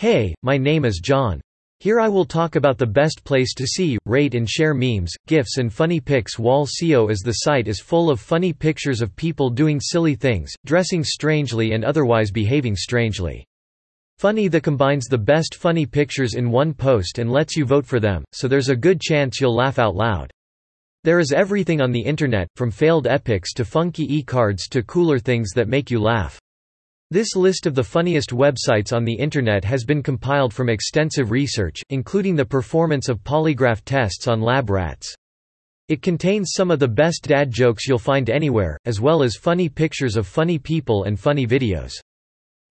Hey, my name is John. Here I will talk about the best place to see, rate and share memes, gifs and funny pics WallSeo as the site is full of funny pictures of people doing silly things, dressing strangely and otherwise behaving strangely. Funny the combines the best funny pictures in one post and lets you vote for them, so there's a good chance you'll laugh out loud. There is everything on the internet, from failed epics to funky e-cards to cooler things that make you laugh. This list of the funniest websites on the Internet has been compiled from extensive research, including the performance of polygraph tests on lab rats. It contains some of the best dad jokes you'll find anywhere, as well as funny pictures of funny people and funny videos.